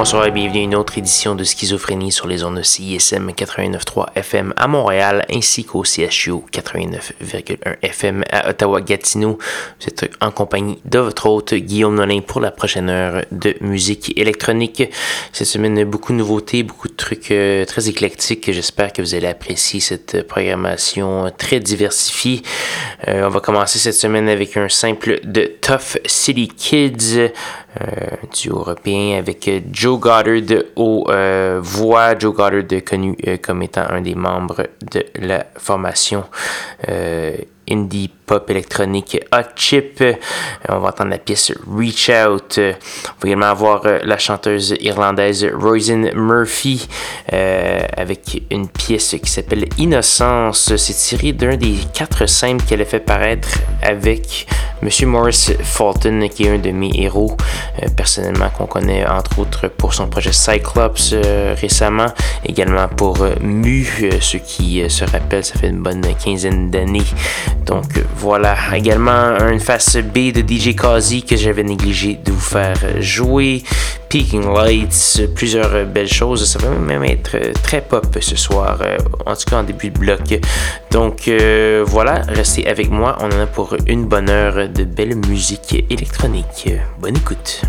Bonsoir et bienvenue à une autre édition de Schizophrénie sur les ondes de CISM 89.3 FM à Montréal ainsi qu'au CHU 89.1 FM à Ottawa-Gatineau. Vous êtes en compagnie de votre hôte Guillaume Nolin pour la prochaine heure de musique électronique. Cette semaine, beaucoup de nouveautés, beaucoup de trucs euh, très éclectiques. J'espère que vous allez apprécier cette programmation très diversifiée. Euh, on va commencer cette semaine avec un simple de Tough City Kids. Euh, du européen avec Joe Goddard aux euh, voix. Joe Goddard connu euh, comme étant un des membres de la formation indie pop électronique Hot Chip. Euh, on va entendre la pièce Reach Out. On va également avoir euh, la chanteuse irlandaise Roisin Murphy euh, avec une pièce qui s'appelle Innocence. C'est tiré d'un des quatre simples qu'elle a fait paraître avec Monsieur Morris Fulton, qui est un de mes héros, personnellement, qu'on connaît entre autres pour son projet Cyclops récemment, également pour Mu, ceux qui se rappellent, ça fait une bonne quinzaine d'années. Donc voilà, également une face B de DJ Kazi que j'avais négligé de vous faire jouer. Peaking Lights, plusieurs belles choses. Ça va même être très pop ce soir, en tout cas en début de bloc. Donc euh, voilà, restez avec moi. On en a pour une bonne heure de belle musique électronique. Bonne écoute.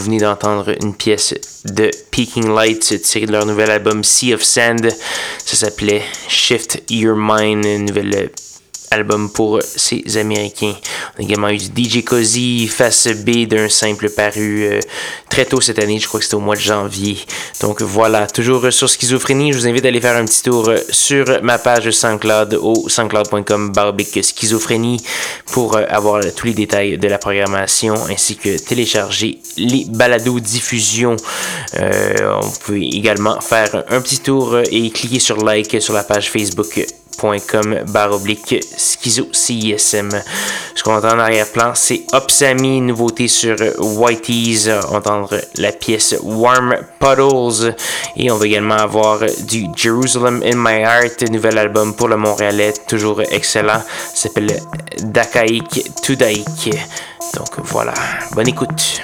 Vous venez d'entendre une pièce de Peaking Lights tirée de leur nouvel album Sea of Sand. Ça s'appelait Shift Your Mind, une nouvelle album pour ces Américains. On a également eu DJ Cozy, face B d'un simple paru euh, très tôt cette année, je crois que c'était au mois de janvier. Donc voilà, toujours sur Schizophrénie, je vous invite à aller faire un petit tour euh, sur ma page SoundCloud au soundcloud.com baroblique schizophrénie pour euh, avoir tous les détails de la programmation ainsi que télécharger les balados diffusion. on peut également faire un petit tour et cliquer sur like sur la page Facebook com barre oblique schizo CISM. Ce qu'on entend en arrière-plan, c'est Opsami, nouveauté sur Whitey's. On entendre la pièce Warm Puddles. Et on va également avoir du Jerusalem in My Heart, nouvel album pour le Montréalais, toujours excellent. s'appelle Dakaik Tudaik. Donc voilà, bonne écoute.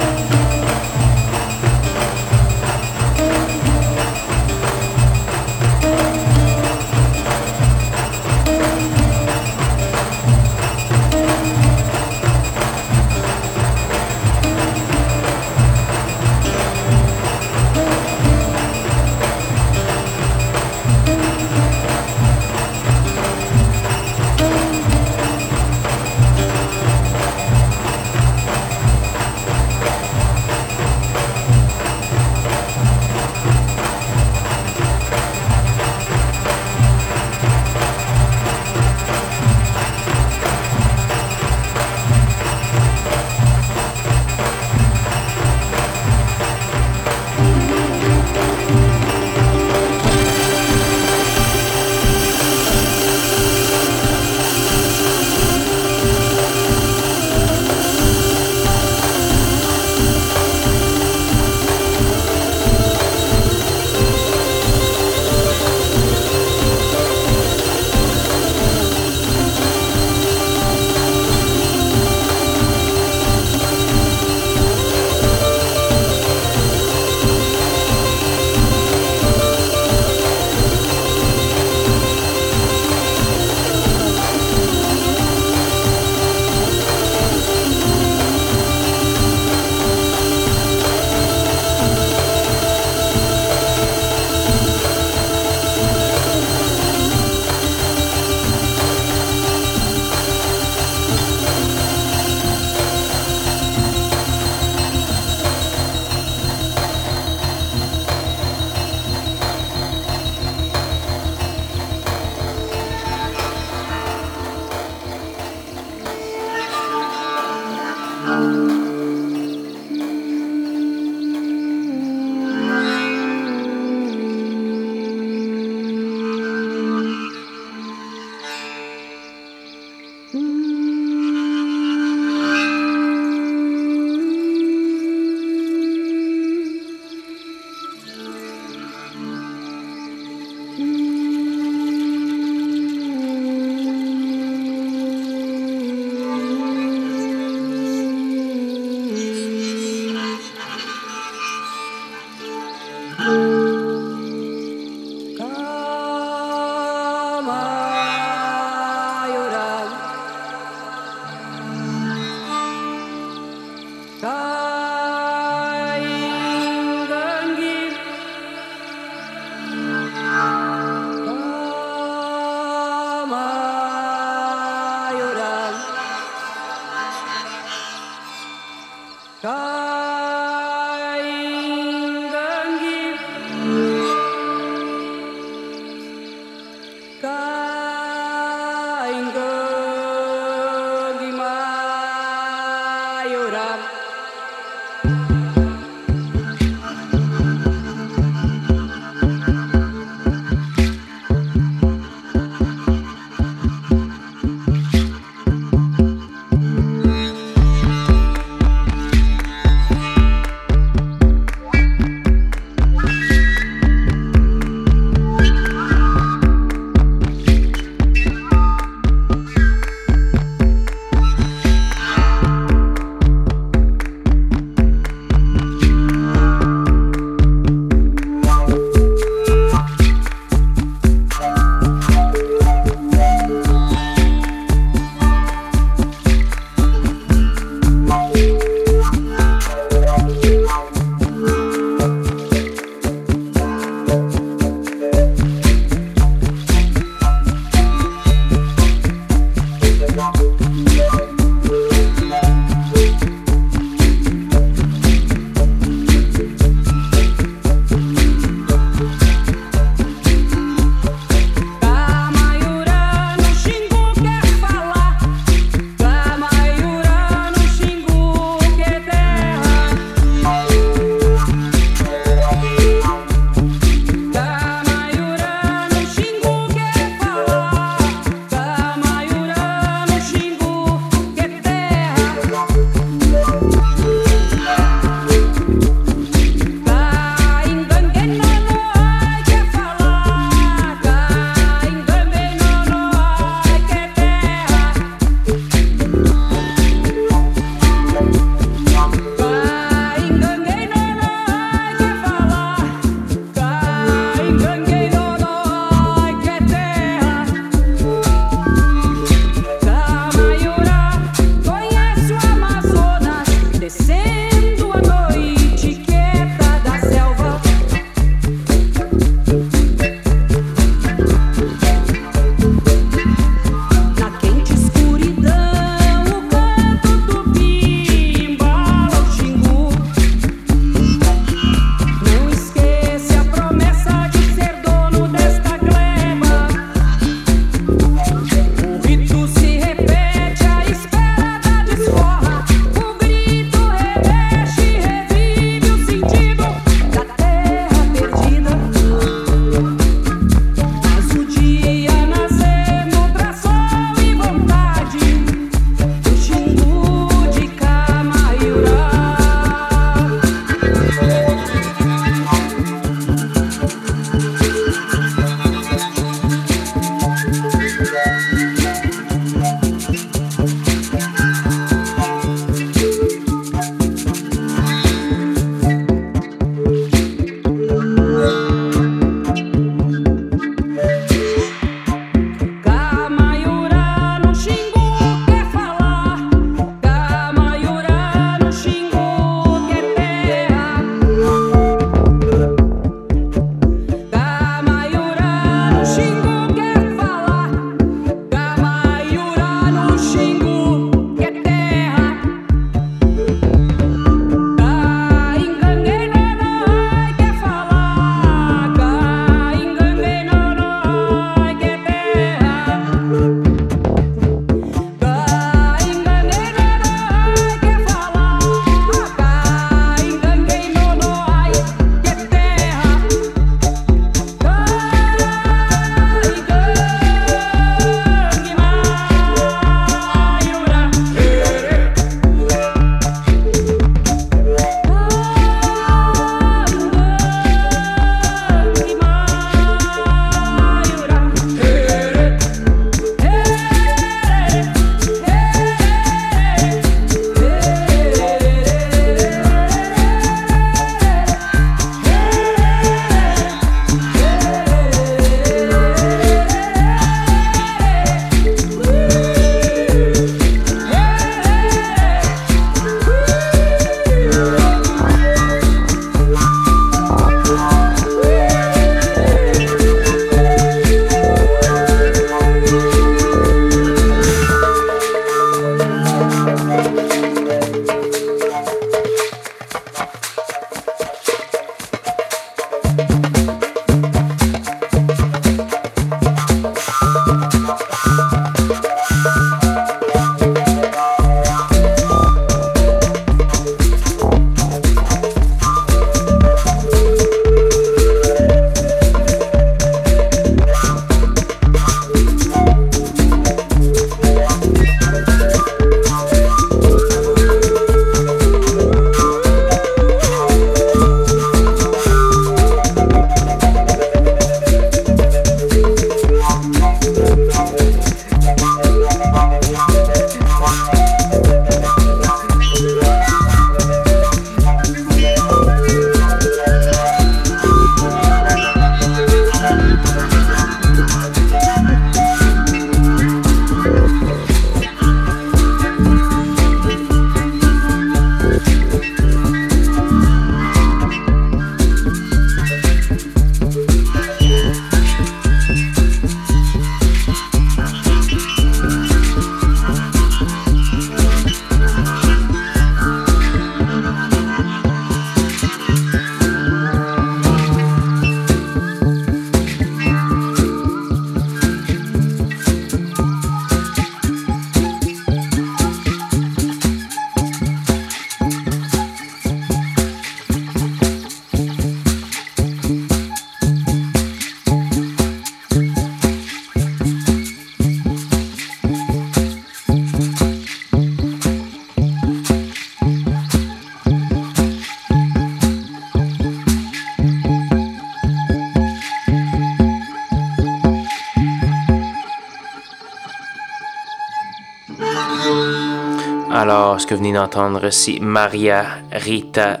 Que vous venez d'entendre, c'est Maria Rita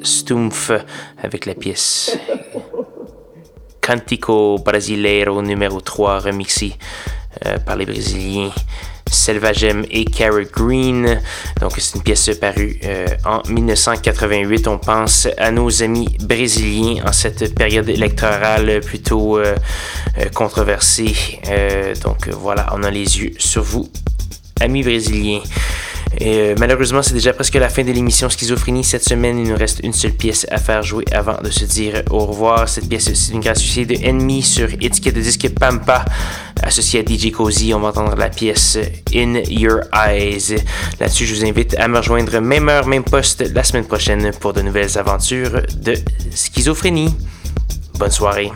Stumpf avec la pièce Cantico Brasileiro numéro 3 remixé euh, par les Brésiliens Selvagem et Carrot Green. Donc c'est une pièce parue euh, en 1988. On pense à nos amis brésiliens en cette période électorale plutôt euh, controversée. donc voilà, on a les yeux sur vous, amis brésiliens. Euh, malheureusement, c'est déjà presque la fin de l'émission Schizophrénie. Cette semaine, il nous reste une seule pièce à faire jouer avant de se dire au revoir. Cette pièce, c'est une gratuité de Enemy sur étiquette de disque Pampa, associée à DJ Cozy. On va entendre la pièce In Your Eyes. Là-dessus, je vous invite à me rejoindre même heure, même poste la semaine prochaine pour de nouvelles aventures de schizophrénie. Bonne soirée.